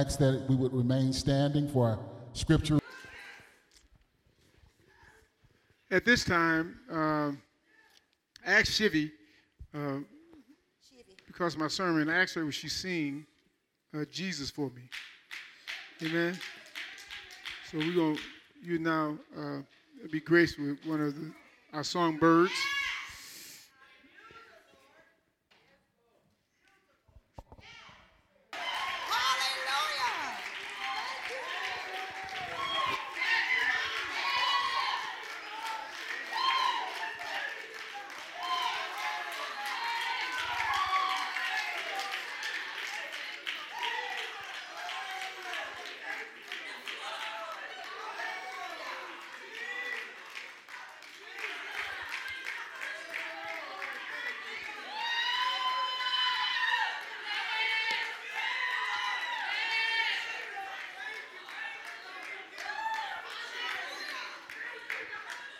ask that we would remain standing for our scripture. At this time, um, I asked Shivy, uh, because my sermon, asked her would she sing uh, Jesus for me. Amen. So we're going to, you now uh, be graced with one of the, our songbirds.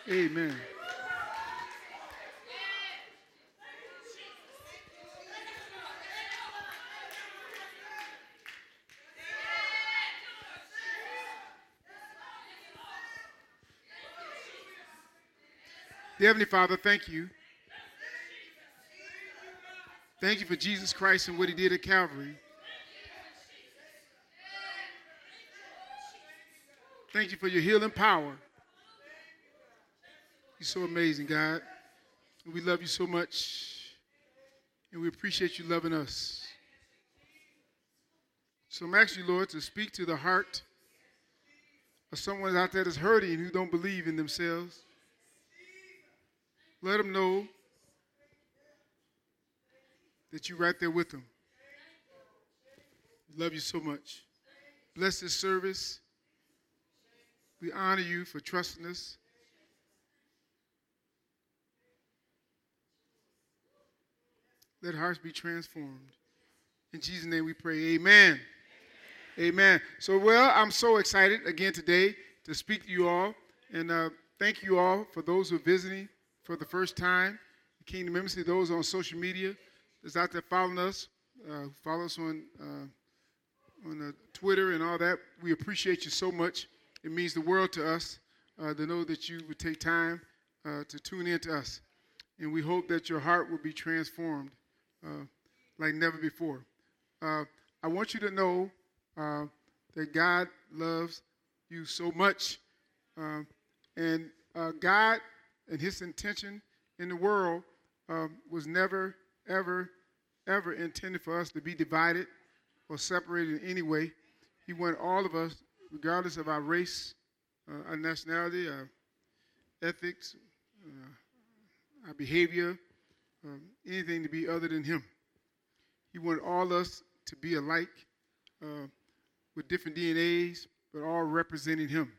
Amen. Heavenly Father, thank you. Thank you for Jesus Christ and what he did at Calvary. Thank you for your healing power. You're so amazing, God. And we love you so much. And we appreciate you loving us. So I'm asking you, Lord, to speak to the heart of someone out there that's hurting who don't believe in themselves. Let them know that you're right there with them. We love you so much. Bless this service. We honor you for trusting us. Let hearts be transformed. In Jesus' name we pray. Amen. Amen. Amen. So, well, I'm so excited again today to speak to you all. And uh, thank you all for those who are visiting for the first time. The Kingdom Embassy, those on social media those out there following us, uh, follow us on, uh, on uh, Twitter and all that. We appreciate you so much. It means the world to us uh, to know that you would take time uh, to tune in to us. And we hope that your heart will be transformed uh, like never before. Uh, I want you to know uh, that God loves you so much. Uh, and uh, God and His intention in the world um, was never, ever, ever intended for us to be divided or separated in any way. He wanted all of us, regardless of our race, uh, our nationality, our ethics, our behavior, um, anything to be other than Him. He wanted all us to be alike uh, with different DNAs, but all representing Him.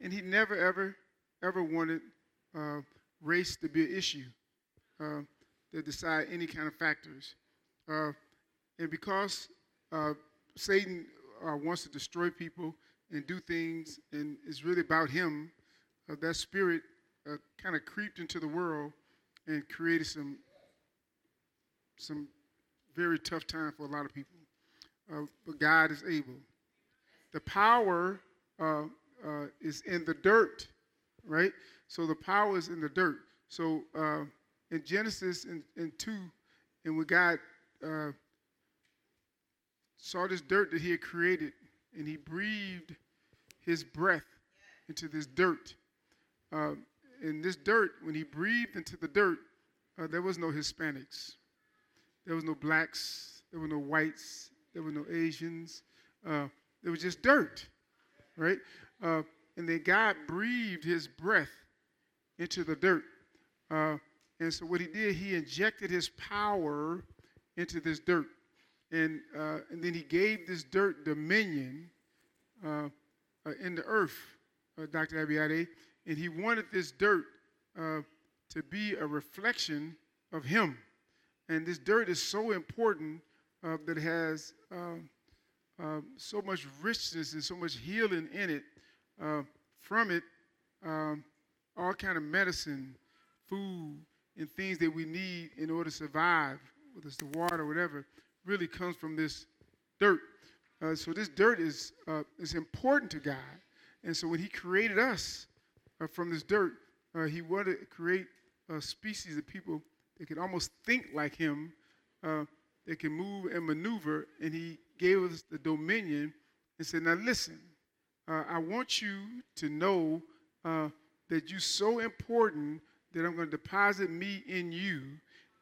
And He never, ever, ever wanted uh, race to be an issue uh, to decide any kind of factors. Uh, and because uh, Satan uh, wants to destroy people and do things, and it's really about him, that spirit kind of creeped into the world and created some some very tough time for a lot of people. Uh, but God is able. The power uh, uh, is in the dirt, right? So the power is in the dirt. So uh, in Genesis in, in 2, and when God uh, saw this dirt that he had created, and he breathed his breath into this dirt. Uh, in this dirt, when he breathed into the dirt, there was no Hispanics there was no blacks, there were no whites, there were no Asians. Uh, there was just dirt, right? Uh, and then God breathed his breath into the dirt. Uh, and so what he did, he injected his power into this dirt. And, uh, and then he gave this dirt dominion uh, uh, in the earth, Dr. Abiade. And he wanted this dirt to be a reflection of him. And this dirt is so important uh, that it has um, uh, so much richness and so much healing in it. Uh, from it, um, all kind of medicine, food, and things that we need in order to survive, whether it's the water or whatever, really comes from this dirt. Uh, so this dirt is uh, is important to God, and so when He created us uh, from this dirt, uh, He wanted to create a species of people that can almost think like Him, uh, that can move and maneuver, and He gave us the dominion and said, "Now listen, uh, I want you to know that you're so important that I'm going to deposit me in you,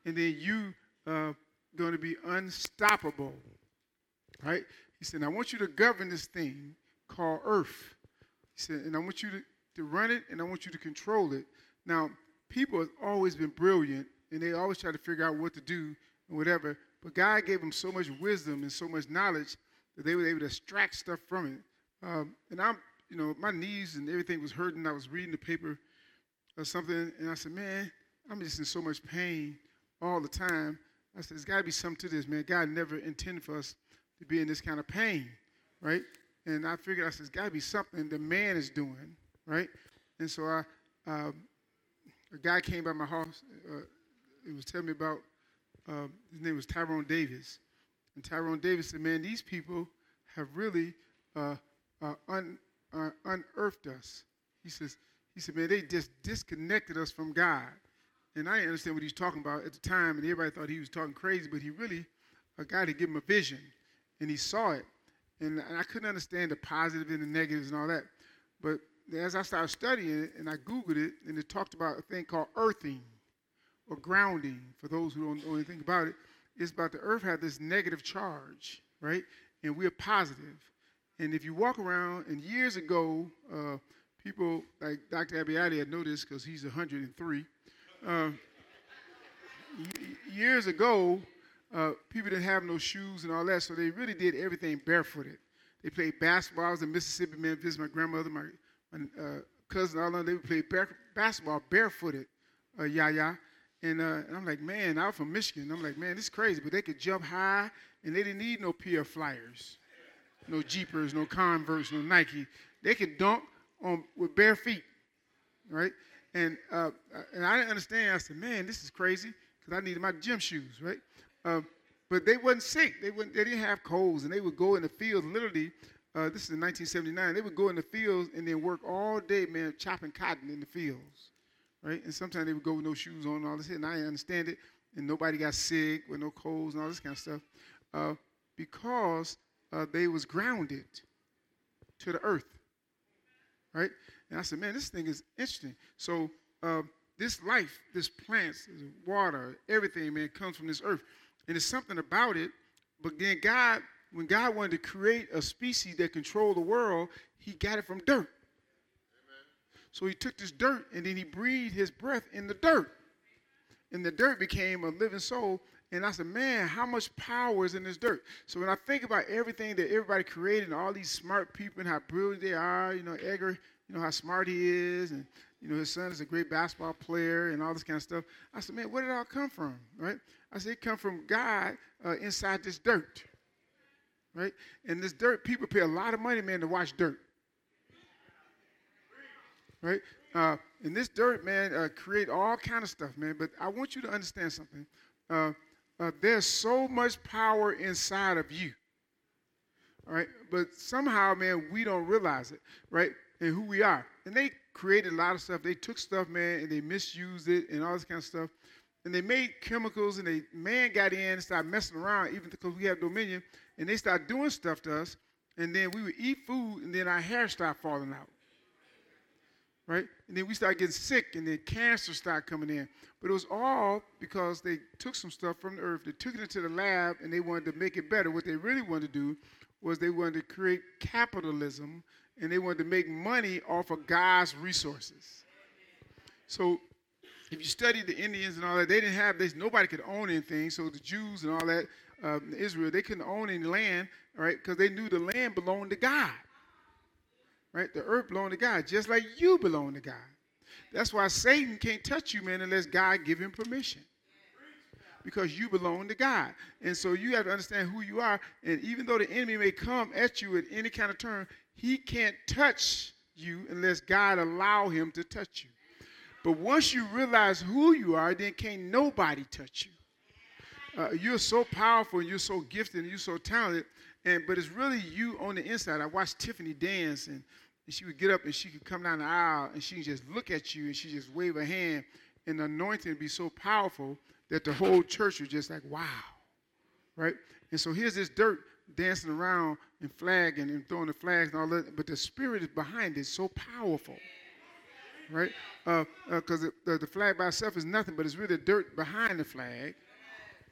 and then you uh, going to be unstoppable." Right? He said, I want you to govern this thing called earth. He said, and I want you to, to run it and I want you to control it. Now, people have always been brilliant and they always try to figure out what to do and whatever. But God gave them so much wisdom and so much knowledge that they were able to extract stuff from it. Um, and I'm, you know, my knees and everything was hurting. I was reading the paper or something, and I said, man, I'm just in so much pain all the time. I said, there's got to be something to this, man. God never intended for us to be in this kind of pain, right? And I figured, I said, there's got to be something the man is doing, right? And so I, um, a guy came by my house. Uh, he was telling me about, uh, his name was Tyrone Davis. And Tyrone Davis said, man, these people have really uh, uh un, uh, unearthed us. He says, he said, man, they just disconnected us from God. And I didn't understand what he was talking about at the time, and everybody thought he was talking crazy, but he really, a guy to give him a vision and he saw it. And, and I couldn't understand the positive and the negatives and all that. But as I started studying it and I Googled it, and it talked about a thing called earthing or grounding. For those who don't know anything about it, it's about the earth had this negative charge, right? And we're positive. And if you walk around, and years ago, uh, people like Dr. Abiyadi had noticed because he's 103. Uh, years ago, uh, people didn't have no shoes and all that, so they really did everything barefooted. They played basketball. I was in Mississippi, man, visit my grandmother, my, my uh, cousin, all of them. They would play basketball barefooted, uh, yeah, And, uh, I'm like, man, I'm from Michigan. I'm like, man, this is crazy. But they could jump high, and they didn't need no PF Flyers, no Jeepers, no Converse, no Nike. They could dunk on with bare feet, right? And uh, and I didn't understand. I said, man, this is crazy because I needed my gym shoes, right? Uh, but they wasn't sick. They, wouldn't, they didn't have colds, and they would go in the fields literally. Uh, this is in 1979. They would go in the fields and then work all day, man, chopping cotton in the fields, right? And sometimes they would go with no shoes on and all this. And I understand it. And nobody got sick with no colds and all this kind of stuff uh, because uh, they was grounded to the earth, right? And I said, man, this thing is interesting. So uh, this life, this plants, this water, everything, man, comes from this earth. And there's something about it. But then God, when God wanted to create a species that controlled the world, he got it from dirt. So he took this dirt and then he breathed his breath in the dirt. And the dirt became a living soul. And I said, man, how much power is in this dirt? So when I think about everything that everybody created and all these smart people and how brilliant they are, you know, Edgar, you know, how smart he is, and you know, his son is a great basketball player and all this kind of stuff. I said, man, where did it all come from, right? I said, it come from God uh, inside this dirt, right? And this dirt, people pay a lot of money, man, to watch dirt, right? Uh, and this dirt, man, uh, create all kind of stuff, man. But I want you to understand something. Uh, uh, there's so much power inside of you, all right? But somehow, man, we don't realize it, right? And who we are. And they created a lot of stuff. They took stuff, man, and they misused it and all this kind of stuff. And they made chemicals, and they man got in and started messing around, even because we have dominion. And they started doing stuff to us, and then we would eat food, and then our hair started falling out. Right? And then we started getting sick, and then cancer started coming in. But it was all because they took some stuff from the earth, they took it into the lab, and they wanted to make it better. What they really wanted to do was they wanted to create capitalism and they wanted to make money off of God's resources. So if you study the Indians and all that, they didn't have this, nobody could own anything. So the Jews and all that, um, Israel, they couldn't own any land, right? Because they knew the land belonged to God. Right? The earth belonged to God, just like you belong to God. That's why Satan can't touch you, man, unless God give him permission. Because you belong to God. And so you have to understand who you are. And even though the enemy may come at you at any kind of turn, he can't touch you unless God allow him to touch you. But once you realize who you are, then can't nobody touch you. Uh, you're so powerful and you're so gifted and you're so talented and but it's really you on the inside. I watched Tiffany dance, and, and she would get up and she could come down the aisle and she could just look at you and she just wave her hand, and the anointing would be so powerful that the whole church was just like, wow, right? And so here's this dirt dancing around and flagging and throwing the flags and all that, but the spirit is behind it so powerful, right? Because uh, uh, the, the flag by itself is nothing, but it's really dirt behind the flag,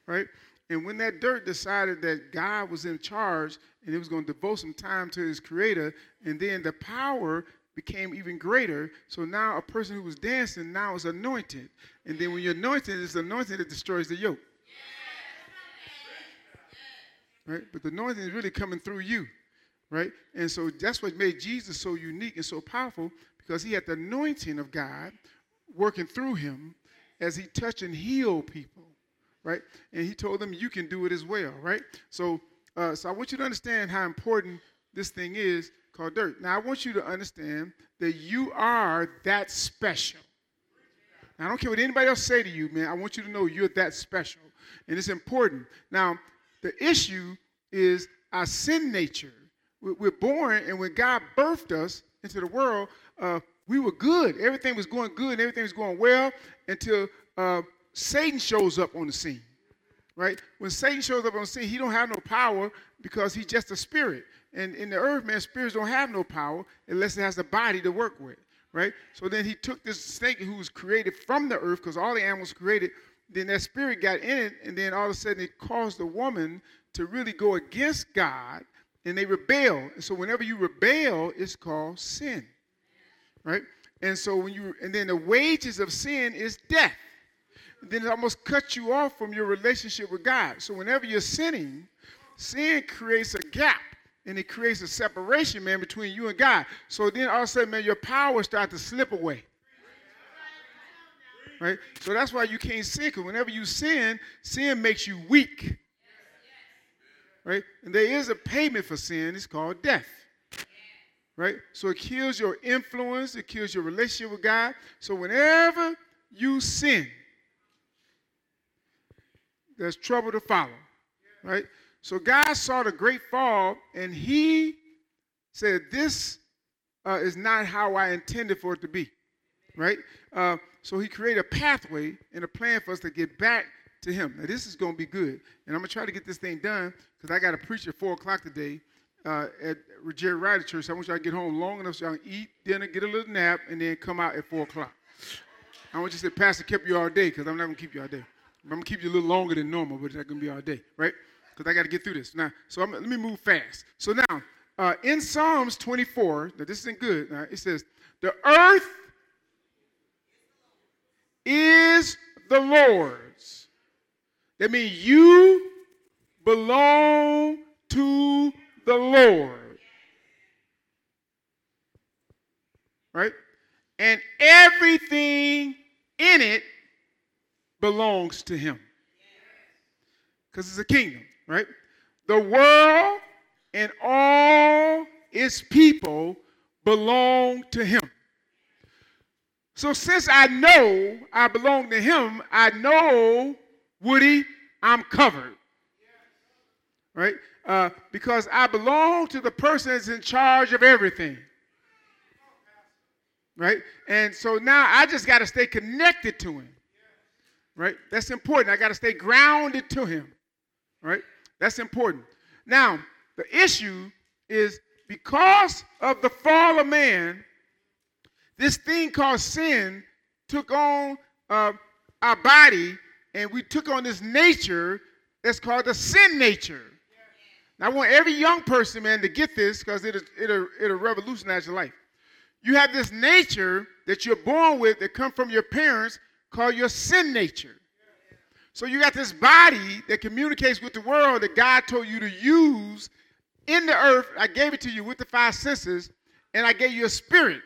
right? And when that dirt decided that God was in charge and he was going to devote some time to his creator, and then the power became even greater. So now a person who was dancing now is anointed. And then when you're anointed, it's anointing that destroys the yoke. Right? But the anointing is really coming through you. Right? And so that's what made Jesus so unique and so powerful because he had the anointing of God working through him as he touched and healed people right? And he told them, you can do it as well, right? So, uh, so I want you to understand how important this thing is called dirt. Now, I want you to understand that you are that special. Now, I don't care what anybody else say to you, man. I want you to know you're that special, and it's important. Now, the issue is our sin nature. We're born, and when God birthed us into the world, uh, we were good. Everything was going good, and everything was going well until uh, Satan shows up on the scene, right? When Satan shows up on the scene, he don't have no power because he's just a spirit. And in the earth, man, spirits don't have no power unless it has a body to work with, right? So then he took this snake who was created from the earth because all the animals created. Then that spirit got in it, and then all of a sudden it caused the woman to really go against God, and they rebel. And so whenever you rebel, it's called sin, right? And so when you, and then the wages of sin is death then it almost cuts you off from your relationship with God. So whenever you're sinning, sin creates a gap and it creates a separation, man, between you and God. So then all of a sudden, man, your power starts to slip away. Right? So that's why you can't sin, because whenever you sin, sin makes you weak. Right? And there is a payment for sin, it's called death. Right? So it kills your influence, it kills your relationship with God. So whenever you sin, there's trouble to follow, right? So God saw the great fall, and He said, "This uh, is not how I intended for it to be," right? Uh, so He created a pathway and a plan for us to get back to Him. Now this is going to be good, and I'm gonna try to get this thing done because I got to preach at four o'clock today. Uh, at Jerry Ryder Church. I want y'all to get home long enough so y'all can eat dinner, get a little nap, and then come out at 4 o'clock. I want you to say, Pastor kept you all day because I'm not going to keep you all day. I'm gonna keep you a little longer than normal, but not gonna be all day, right? Because I got to get through this now. So I'm, let me move fast. So now, uh, in Psalms 24, now this isn't good. Now, it says, "The earth is the Lord's." That means you belong to the Lord, right? And everything in it belongs to him. Because it's a kingdom, right? The world and all its people belong to him. So since I know I belong to him, I know, Woody, I'm covered. Right? Uh, because I belong to the person that's in charge of everything. Right? And so now I just got to stay connected to him right? That's important. I got to stay grounded to him, right? That's important. Now, the issue is because of the fall of man, this thing called sin took on uh, our body and we took on this nature that's called the sin nature. Now, I want every young person, man, to get this because it'll, it'll, it'll revolutionize your life. You have this nature that you're born with that come from your parents called your sin nature. So you got this body that communicates with the world that God told you to use in the earth. I gave it to you with the five senses, and I gave you a spirit,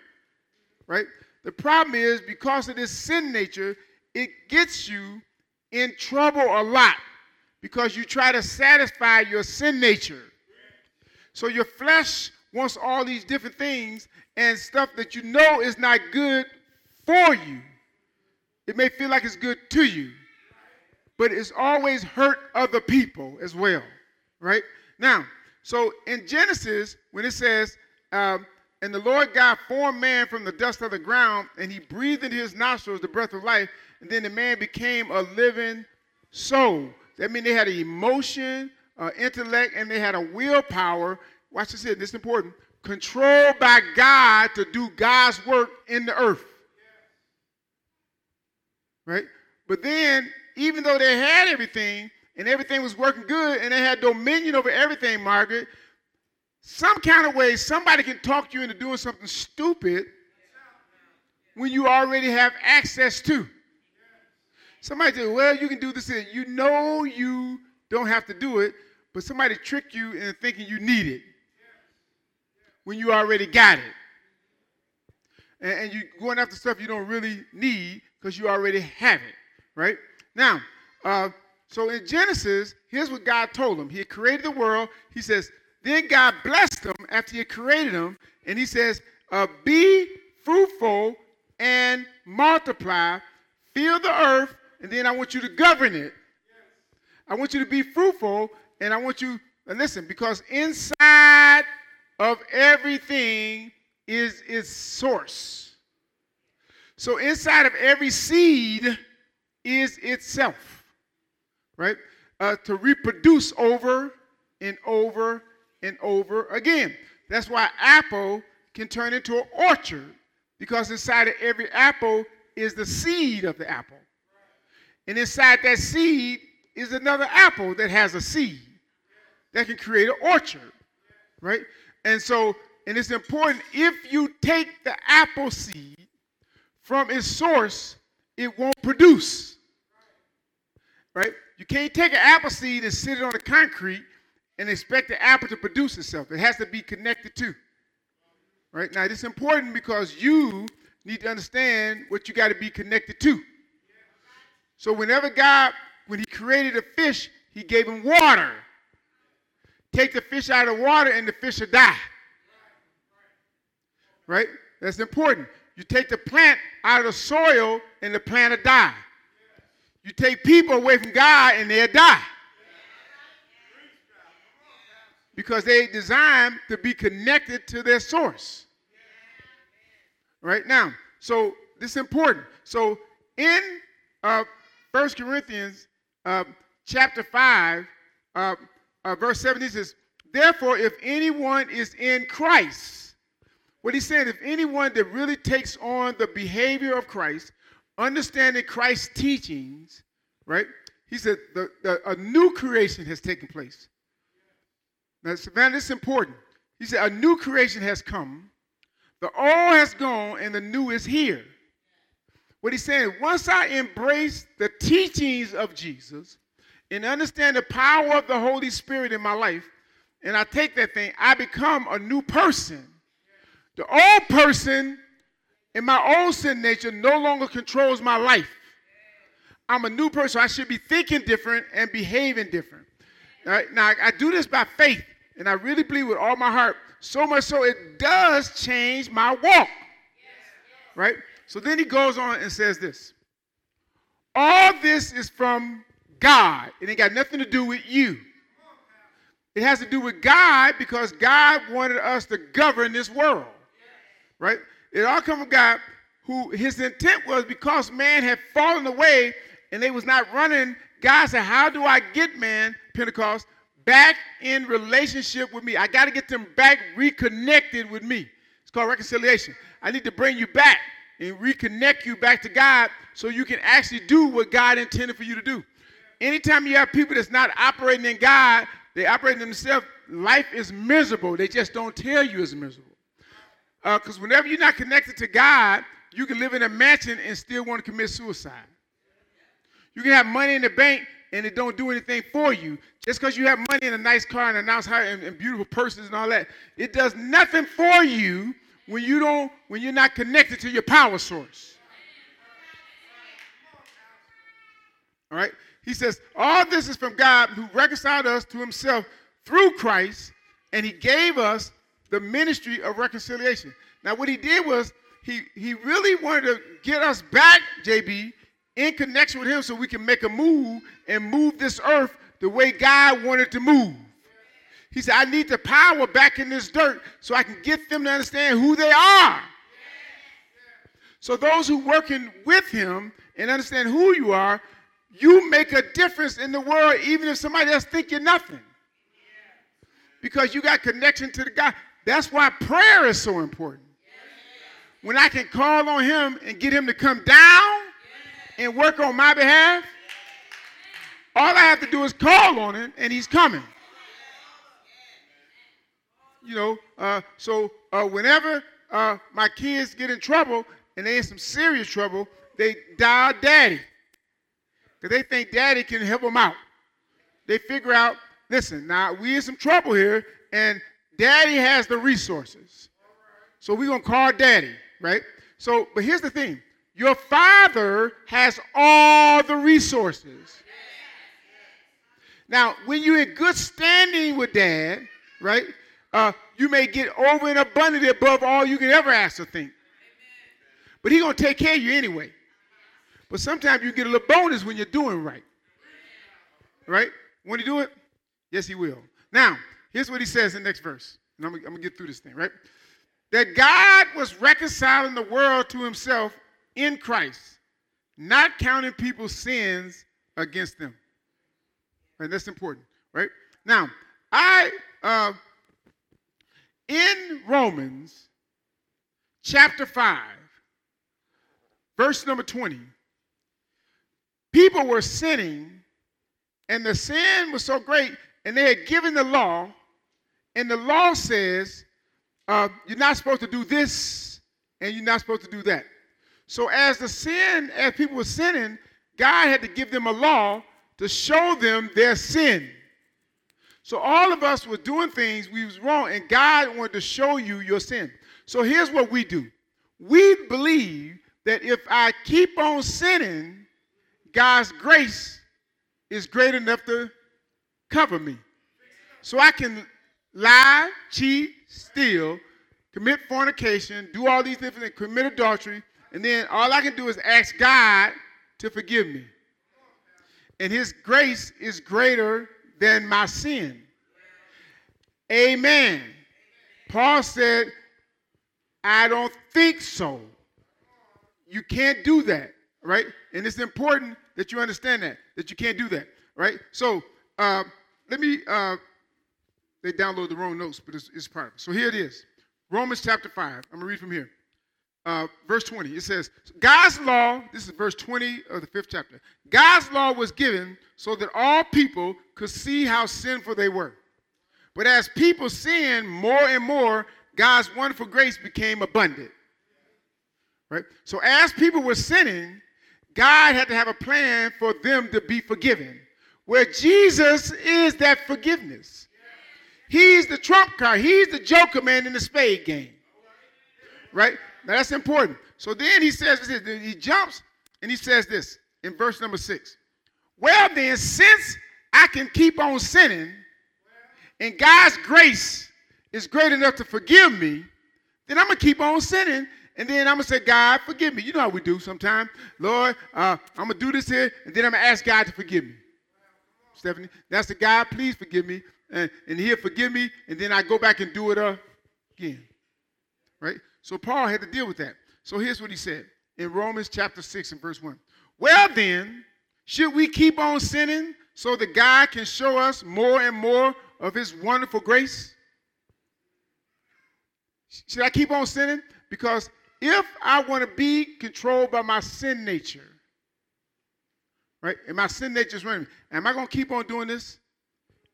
right? The problem is because of this sin nature, it gets you in trouble a lot because you try to satisfy your sin nature. So your flesh wants all these different things and stuff that you know is not good for you. It may feel like it's good to you, but it's always hurt other people as well, right? Now, so in Genesis, when it says, um, and the Lord God formed man from the dust of the ground, and he breathed into his nostrils the breath of life, and then the man became a living soul. That means they had an emotion, uh, intellect, and they had a willpower. Watch this here, this is important. Controlled by God to do God's work in the earth. Right? But then, even though they had everything, and everything was working good, and they had dominion over everything, Margaret, some kind of way somebody can talk you into doing something stupid when you already have access to. Somebody say, well, you can do this. You know you don't have to do it, but somebody tricked you into thinking you need it when you already got it. And, and you're going after stuff you don't really need because you already have it, right? Now, uh, so in Genesis, here's what God told him. He created the world. He says, then God blessed them after he created them, and he says, uh, be fruitful and multiply, fill the earth, and then I want you to govern it. I want you to be fruitful, and I want you, listen, because inside of everything is its source. So inside of every seed is itself, right? Uh, to reproduce over and over and over again. That's why apple can turn into an orchard because inside of every apple is the seed of the apple. And inside that seed is another apple that has a seed that can create an orchard, right? And so, and it's important if you take the apple seed from its source, it won't produce, right? You can't take an apple seed and sit it on the concrete and expect the apple to produce itself. It has to be connected to. Right? Now, this is important because you need to understand what you got to be connected to. So, whenever God, when He created a fish, He gave him water. Take the fish out of water and the fish will die. Right? That's important. You take the plant out of the soil and the plant will die. You take people away from God and they'll die because they designed to be connected to their source. Right now, so this is important. So in uh, 1 Corinthians uh, chapter 5, uh, uh, verse 17 says, Therefore, if anyone is in Christ, what he's saying, if anyone that really takes on the behavior of Christ, understanding Christ's teachings, right? He said, the, the, a new creation has taken place. Now, Savannah, this is important. He said, A new creation has come, the old has gone, and the new is here. What he's saying, once I embrace the teachings of Jesus and understand the power of the Holy Spirit in my life, and I take that thing, I become a new person. The old person in my old sin nature no longer controls my life. I'm a new person. I should be thinking different and behaving different. Right? Now, I do this by faith. And I really believe with all my heart, so much so it does change my walk. Right? So then he goes on and says this All this is from God. It ain't got nothing to do with you. It has to do with God because God wanted us to govern this world. Right? It all comes from God who his intent was because man had fallen away and they was not running. God said, How do I get man, Pentecost, back in relationship with me. I got to get them back reconnected with me. It's called reconciliation. I need to bring you back and reconnect you back to God so you can actually do what God intended for you to do. Anytime you have people that's not operating in God, they operate in themselves, life is miserable. They just don't tell you it's miserable. Because uh, whenever you're not connected to God, you can live in a mansion and still want to commit suicide. You can have money in the bank and it don't do anything for you. Just because you have money in a nice car and a nice house and, and beautiful persons and all that, it does nothing for you when you don't when you're not connected to your power source. All right? He says, All this is from God who reconciled us to himself through Christ, and he gave us the ministry of reconciliation. Now, what he did was he, he really wanted to get us back, JB, in connection with him so we can make a move and move this earth the way God wanted to move. He said, I need the power back in this dirt so I can get them to understand who they are. So those who working with him and understand who you are, you make a difference in the world even if somebody else think you're nothing. Because you got connection to the God. That's why prayer is so important. When I can call on him and get him to come down and work on my behalf, all I have to do is call on him and he's coming. You know, uh, so uh, whenever uh, my kids get in trouble and they in some serious trouble, they dial daddy. Because they think daddy can help them out. They figure out, listen, now we in some trouble here, and daddy has the resources. So we're going to call daddy, right? So, but here's the thing your father has all the resources. Now, when you're in good standing with dad, right, uh, you may get over and abundantly above all you can ever ask or think. But he's going to take care of you anyway. But sometimes you get a little bonus when you're doing right. Right? When you do it? Yes, he will. Now, here's what he says in the next verse. And I'm, I'm going to get through this thing, right? That God was reconciling the world to himself in Christ, not counting people's sins against them. And that's important, right? Now, I, uh, in Romans chapter 5, verse number 20, people were sinning, and the sin was so great, and they had given the law, and the law says uh, you're not supposed to do this, and you're not supposed to do that. So as the sin, as people were sinning, God had to give them a law to show them their sin. So all of us were doing things we was wrong, and God wanted to show you your sin. So here's what we do. We believe that if I keep on sinning, God's grace is great enough to cover me. So I can lie, cheat, steal, commit fornication, do all these different things, commit adultery, and then all I can do is ask God to forgive me and his grace is greater than my sin. Amen. Paul said, I don't think so. You can't do that, right? And it's important that you understand that, that you can't do that, right? So uh, let me, uh, they download the wrong notes, but it's, it's part of it. So here it is Romans chapter 5. I'm going to read from here uh, verse 20. It says, God's law, this is verse 20 of the fifth chapter. God's law was given so that all people could see how sinful they were. But as people sinned more and more, God's wonderful grace became abundant. Right? So as people were sinning, God had to have a plan for them to be forgiven. Where Jesus is that forgiveness. He's the trump card. He's the joker man in the spade game. Right? Now that's important. So then he says this, he jumps and he says this in verse number six. Well, then, since I can keep on sinning and God's grace is great enough to forgive me, then I'm going to keep on sinning and then I'm to say, God, forgive me. You know how we do sometimes. Lord, uh, I'm to do this here and then I'm to ask God to forgive me. Stephanie, that's the God, please forgive me. And, and he'll forgive me and then I go back and do it uh, again. Right? So Paul had to deal with that. So here's what he said in Romans chapter 6 and verse 1. Well, then, should we keep on sinning so that God can show us more and more of his wonderful grace? Should I keep on sinning? Because if I want to be controlled by my sin nature, right? And my sin nature is running, am I going to keep on doing this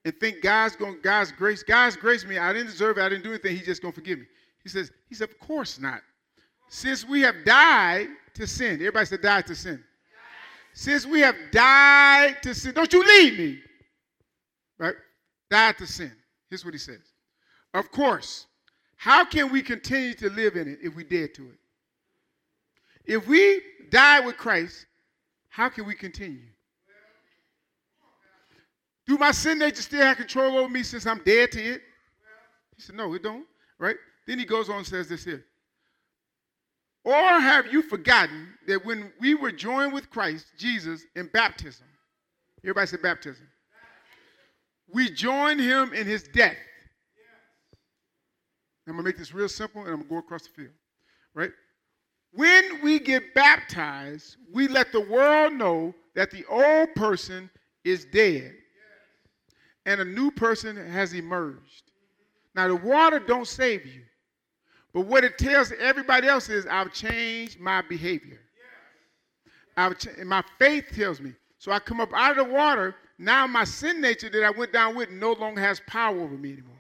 and think God's going God's grace, God's grace me, I didn't deserve it, I didn't do anything, he's just to forgive me. He says, he said, of course not. Since we have died to sin, everybody said died to sin. Since we have died to sin, don't you leave me. Right? Died to sin. Here's what he says. Of course, how can we continue to live in it if we dead to it? If we die with Christ, how can we continue? Do my sin nature still have control over me since I'm dead to it? He said, No, it don't. Right? Then he goes on and says this here. Or have you forgotten that when we were joined with Christ Jesus in baptism, everybody said baptism, we joined him in his death. I'm going to make this real simple and I'm going to go across the field. Right? When we get baptized, we let the world know that the old person is dead and a new person has emerged. Now the water don't save you. But what it tells everybody else is I've changed my behavior. I've ch- my faith tells me. So I come up out of the water. Now my sin nature that I went down with no longer has power over me anymore.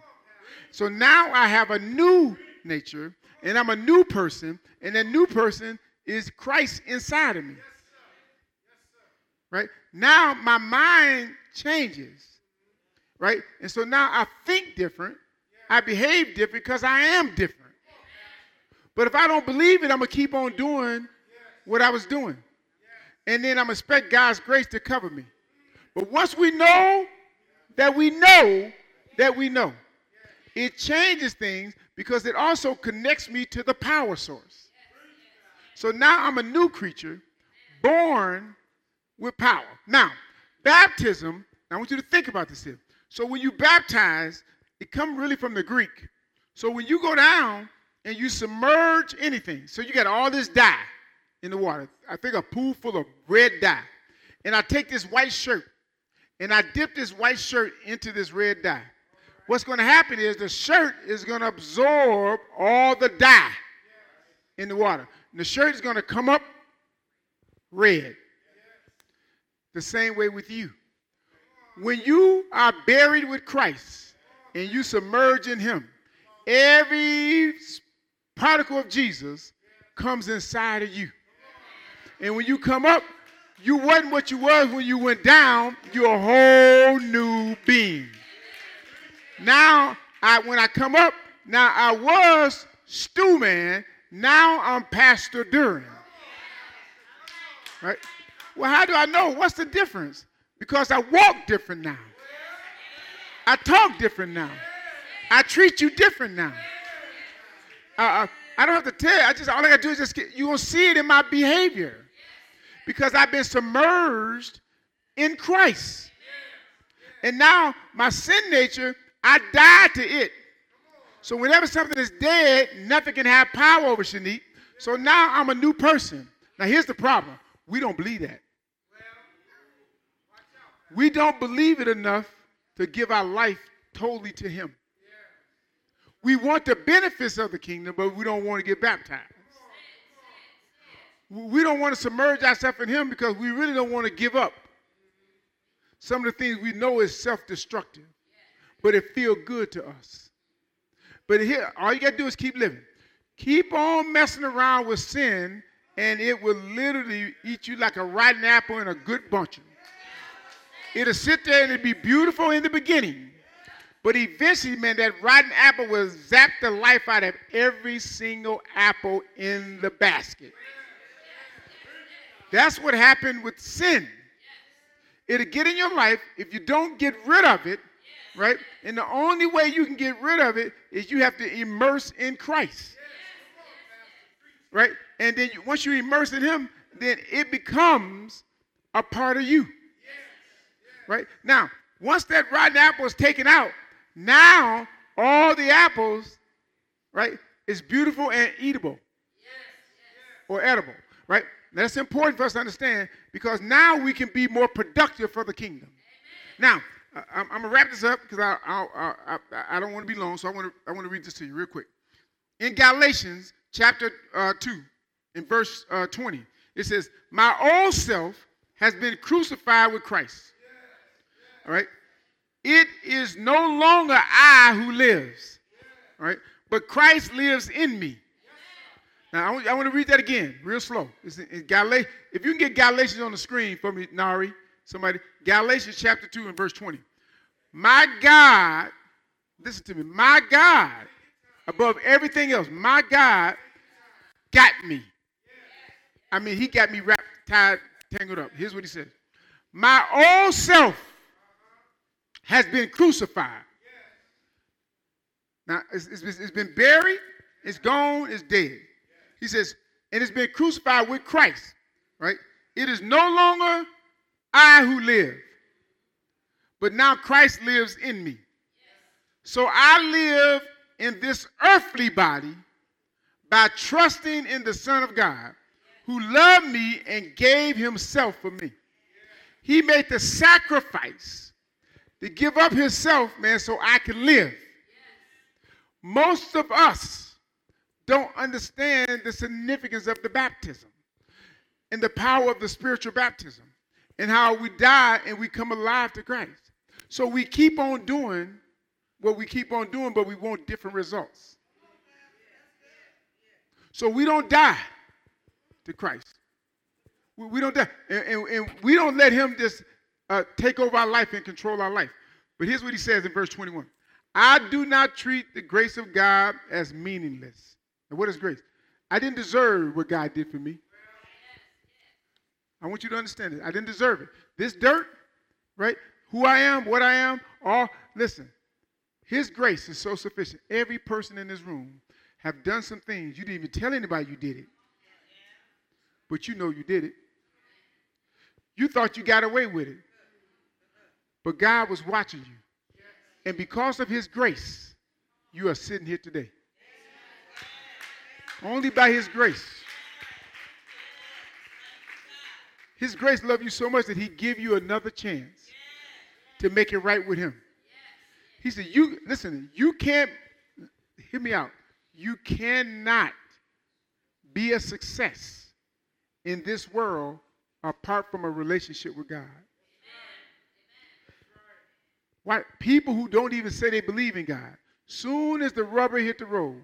So now I have a new nature, and I'm a new person, and that new person is Christ inside of me. Right? Now my mind changes. Right? And so now I think different. I behave different because I am different. But if I don't believe it, I'm going to keep on doing what I was doing. And then I'm to expect God's grace to cover me. But once we know that we know that we know, it changes things because it also connects me to the power source. So now I'm a new creature born with power. Now, baptism, I want you to think about this here. So when you baptize, it comes really from the Greek. So when you go down and you submerge anything, so you got all this dye in the water. I think a pool full of red dye. And I take this white shirt and I dip this white shirt into this red dye what's going to happen is the shirt is going to absorb all the dye in the water. And the shirt is going to come up red. The same way with you. When you are buried with Christ and you submerge in Him, every particle of Jesus comes inside of you. And when you come up, you wasn't what you was when you went down. You're a whole new being. Now, I, when I come up, now I was Stu Man, now I'm Pastor Duran. Right? Well, how do I know? What's the difference? Because I walk different now. I talk different now. I treat you different now. Uh, uh I don't have to tell you. I just all I gotta do is just get, you will see it in my behavior because I've been submerged in Christ. And now my sin nature I died to it. So whenever something is dead, nothing can have power over Shanique. So now I'm a new person. Now here's the problem. We don't believe that. We don't believe it enough to give our life totally to him. We want the benefits of the kingdom, but we don't want to get baptized. We don't want to submerge ourselves in him because we really don't want to give up some of the things we know is self-destructive but it feels good to us. But here, all you got to do is keep living. Keep on messing around with sin, and it will literally eat you like a rotten apple in a good bunch. It'll sit there and it'll be beautiful in the beginning. But eventually, man, that rotten apple will zap the life out of every single apple in the basket. That's what happened with sin. It'll get in your life. If you don't get rid of it, right? And the only way you can get rid of it is you have to immerse in Christ, right? And then once you immerse in Him, then it becomes a part of you, right? Now, once that rotten apple is taken out, now all the apples, right, is beautiful and eatable or edible, right? Now, That's important for us to understand because now we can be more productive for the kingdom. Now, I'm, I'm, gonna wrap this up because I, I, I, I, don't want to be long, so I want to I want to read this to you real quick. In Galatians chapter uh, two, in verse uh, 20, it says, "My old self has been crucified with Christ." All right, it is no longer I who lives, all right, but Christ lives in me. Now I want, I want to read that again, real slow. It's in, in Gal- if you can get Galatians on the screen for me, Nari. Somebody, Galatians chapter 2 and verse 20. My God, listen to me, my God, above everything else, my God got me. I mean, he got me wrapped, tied, tangled up. Here's what he says My old self has been crucified. Now, it's, it's, it's been buried, it's gone, it's dead. He says, and it's been crucified with Christ, right? It is no longer I who live, but now Christ lives in me. So I live in this earthly body by trusting in the Son of God who loved me and gave himself for me. He made the sacrifice to give up himself, man, so I can live. Most of us don't understand the significance of the baptism and the power of the spiritual baptism and how we die and we come alive to Christ. So we keep on doing what we keep on doing, but we want different results. So we don't die to Christ. We, we don't die. And, and, and, we don't let him just uh, take over our life and control our life. But here's what he says in verse 21 I do not treat the grace of God as meaningless. And what is grace? I didn't deserve what God did for me. I want you to understand it. I didn't deserve it. This dirt, right? Who I am, what I am, all, listen, His grace is so sufficient. Every person in this room have done some things. You didn't even tell anybody you did it. But you know you did it. You thought you got away with it. But God was watching you. And because of his grace, you are sitting here today. Only by his grace. His grace loved you so much that he give you another chance to make it right with him. He said, You listen, you can't hear me out. You cannot be a success in this world apart from a relationship with God. Why people who don't even say they believe in God, soon as the rubber hit the road,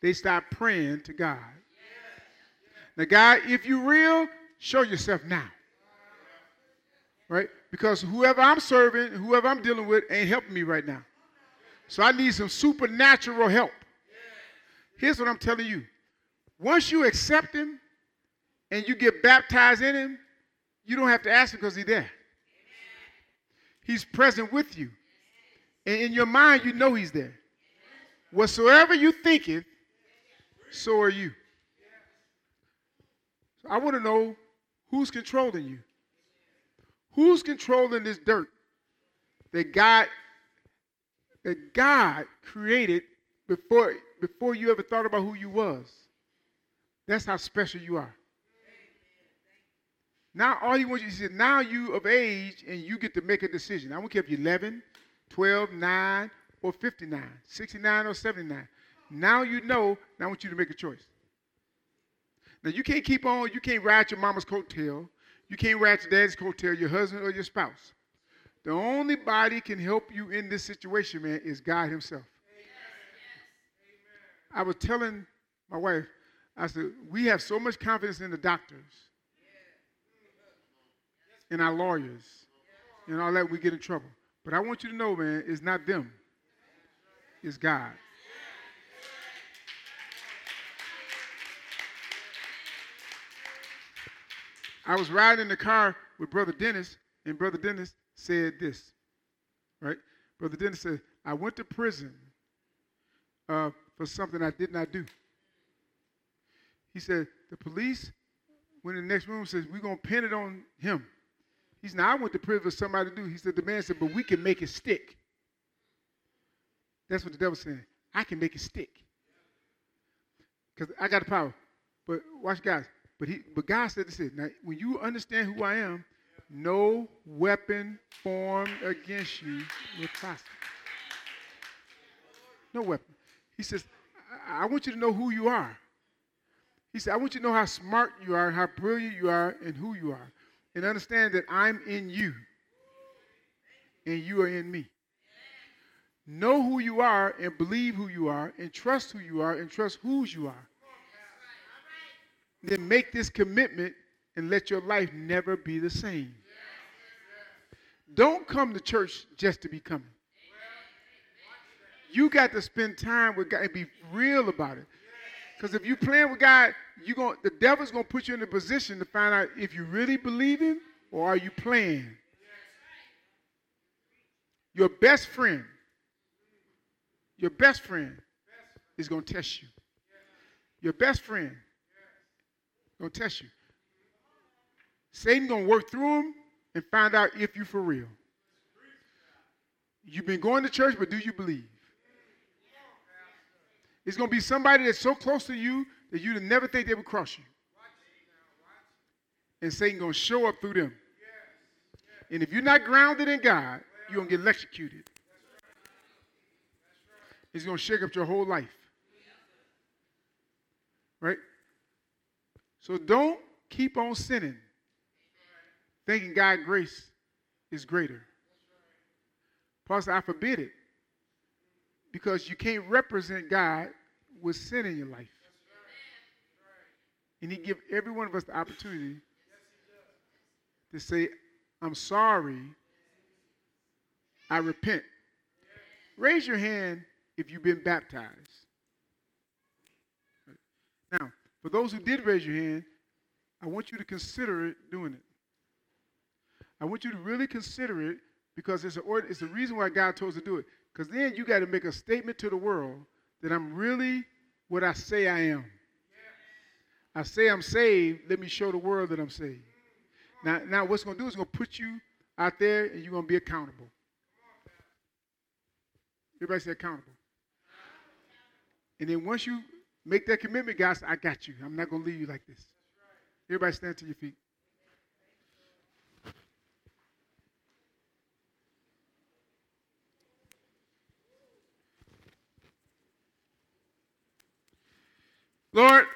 they start praying to God. Now, God, if you're real, show yourself now. Right? Because whoever I'm serving, whoever I'm dealing with, ain't helping me right now. So I need some supernatural help. Here's what I'm telling you. Once you accept him and you get baptized in him, you don't have to ask him because he's there. He's present with you. And in your mind, you know he's there. Whatsoever you thinketh, so are you. So I want to know who's controlling you. Who's controlling this dirt that God that God created before before you ever thought about who you was. That's how special you are. Now all he wants you to say, now you of age and you get to make a decision. I don't care if you're 11, 12, 9, or 59, 69 or 79. Now you know, now I want you to make a choice. Now you can't keep on, you can't ride your mama's coattail. You can't ride your daddy's coattail, your husband or your spouse. The only body can help you in this situation, man, is God Himself. I was telling my wife, I said, we have so much confidence in the doctors and our lawyers and all that, we get in trouble. But I want you to know, man, it's not them, it's God. I was riding in the car with Brother Dennis, and Brother Dennis said this, right? Brother Dennis said, I went to prison uh, for something I did not do. He said, the police went in the next room and says, we're going to pin it on him. He said, I went to prison for somebody to do. He said, the man said, but we can make it stick. That's what the devil's saying. I can make it stick. Because I got the power. But watch guys. But he but God said this. Now when you understand who I am, no weapon formed against you will prosper. No weapon. He says, I, I want you to know who you are. He said, I want you to know how smart you are, how brilliant you are, and who you are. And understand that I'm in you and you are in me. Know who you are and believe who you are and trust who you are and trust whose you are. Then make this commitment and let your life never be the same. Don't come to church just to be coming. You got to spend time with God and be real about it. Because if you playing with God, you going the devil's gonna put you in a position to find out if you really believe him or are you playing. Your best friend, your best friend is gonna test you. Your best friend gonna test you. Satan gonna work through him and find out if you for real. You've been going to church, but do you believe? It's going to be somebody that's so close to you that you'd never think they would cross you. And Satan going to show up through them. And if you're not grounded in God, you're going to get electrocuted. It's going to shake up your whole life. Right? So don't keep on sinning, thinking God's grace is greater. Said, I forbid it. Because you can't represent God with sin in your life. And he give every one of us the opportunity to say, I'm sorry. I repent. Raise your hand if you've been baptized. Now, for those who did raise your hand, I want you to consider it doing it. I want you to really consider it because it's, a, it's the reason why God told us to do it. Because then you got to make a statement to the world that I'm really what I say I am. I say I'm saved. Let me show the world that I'm saved. Now, now what's going to do is going to put you out there and you're going to be accountable. Everybody say accountable. And then once you make that commitment, guys, I got you. I'm not going to leave you like this. Everybody stand to your feet. Lord,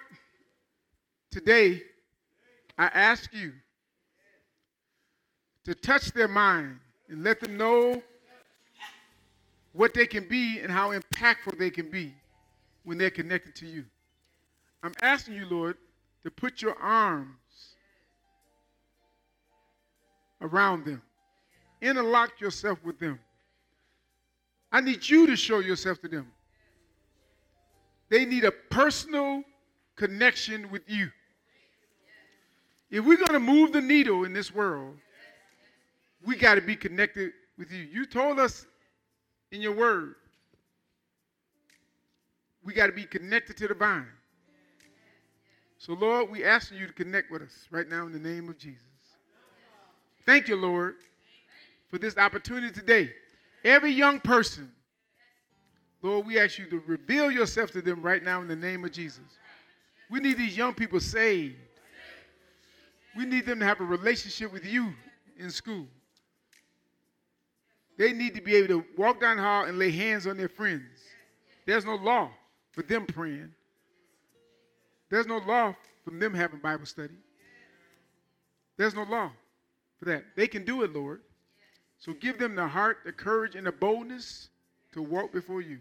today I ask you to touch their mind and let them know what they can be and how impactful they can be when they're connected to you. I'm asking you, Lord, to put your arms around them, interlock yourself with them. I need you to show yourself to them. They need a personal connection with you. If we're going to move the needle in this world, we got to be connected with you. You told us in your word, we got to be connected to the vine. So, Lord, we asking you to connect with us right now in the name of Jesus. Thank you, Lord, for this opportunity today. Every young person Lord, we ask you to reveal yourself to them right now in the name of Jesus. We need these young people saved. We need them to have a relationship with you in school. They need to be able to walk down the hall and lay hands on their friends. There's no law for them praying. There's no law for them having Bible study. There's no law for that. They can do it, Lord. So give them the heart, the courage, and the boldness to walk before you.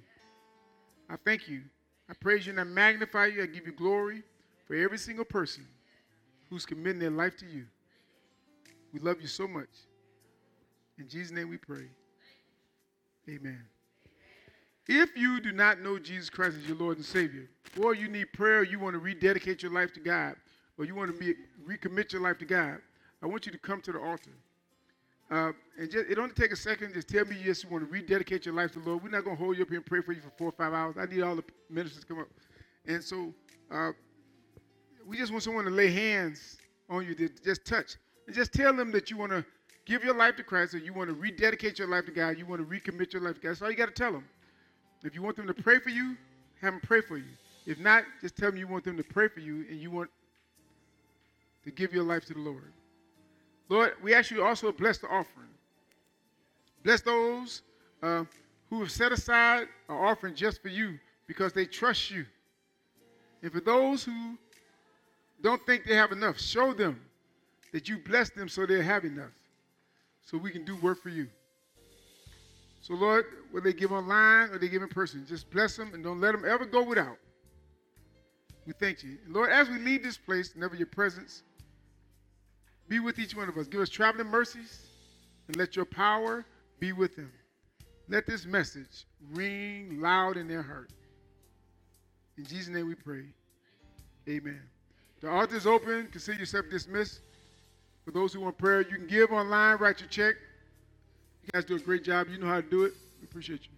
I thank you. I praise you and I magnify you. I give you glory for every single person who's committing their life to you. We love you so much. In Jesus' name we pray. Amen. If you do not know Jesus Christ as your Lord and Savior, or you need prayer, you want to rededicate your life to God, or you want to be, recommit your life to God, I want you to come to the altar. Uh, and just, it only take a second. Just tell me yes, you want to rededicate your life to the Lord. We're not going to hold you up here and pray for you for four or five hours. I need all the ministers to come up. And so uh, we just want someone to lay hands on you to just touch. And just tell them that you want to give your life to Christ or you want to rededicate your life to God. You want to recommit your life to God. That's all you got to tell them. If you want them to pray for you, have them pray for you. If not, just tell them you want them to pray for you and you want to give your life to the Lord. Lord, we ask you also bless the offering. Bless those uh, who have set aside an offering just for you because they trust you. And for those who don't think they have enough, show them that you bless them so they have enough so we can do work for you. So, Lord, whether they give online or they give in person, just bless them and don't let them ever go without. We thank you. Lord, as we leave this place, never your presence, be with each one of us. Give us traveling mercies and let your power be with them. Let this message ring loud in their heart. In Jesus' name we pray. Amen. The altar is open. Consider yourself dismissed. For those who want prayer, you can give online, write your check. You guys do a great job. You know how to do it. We appreciate you.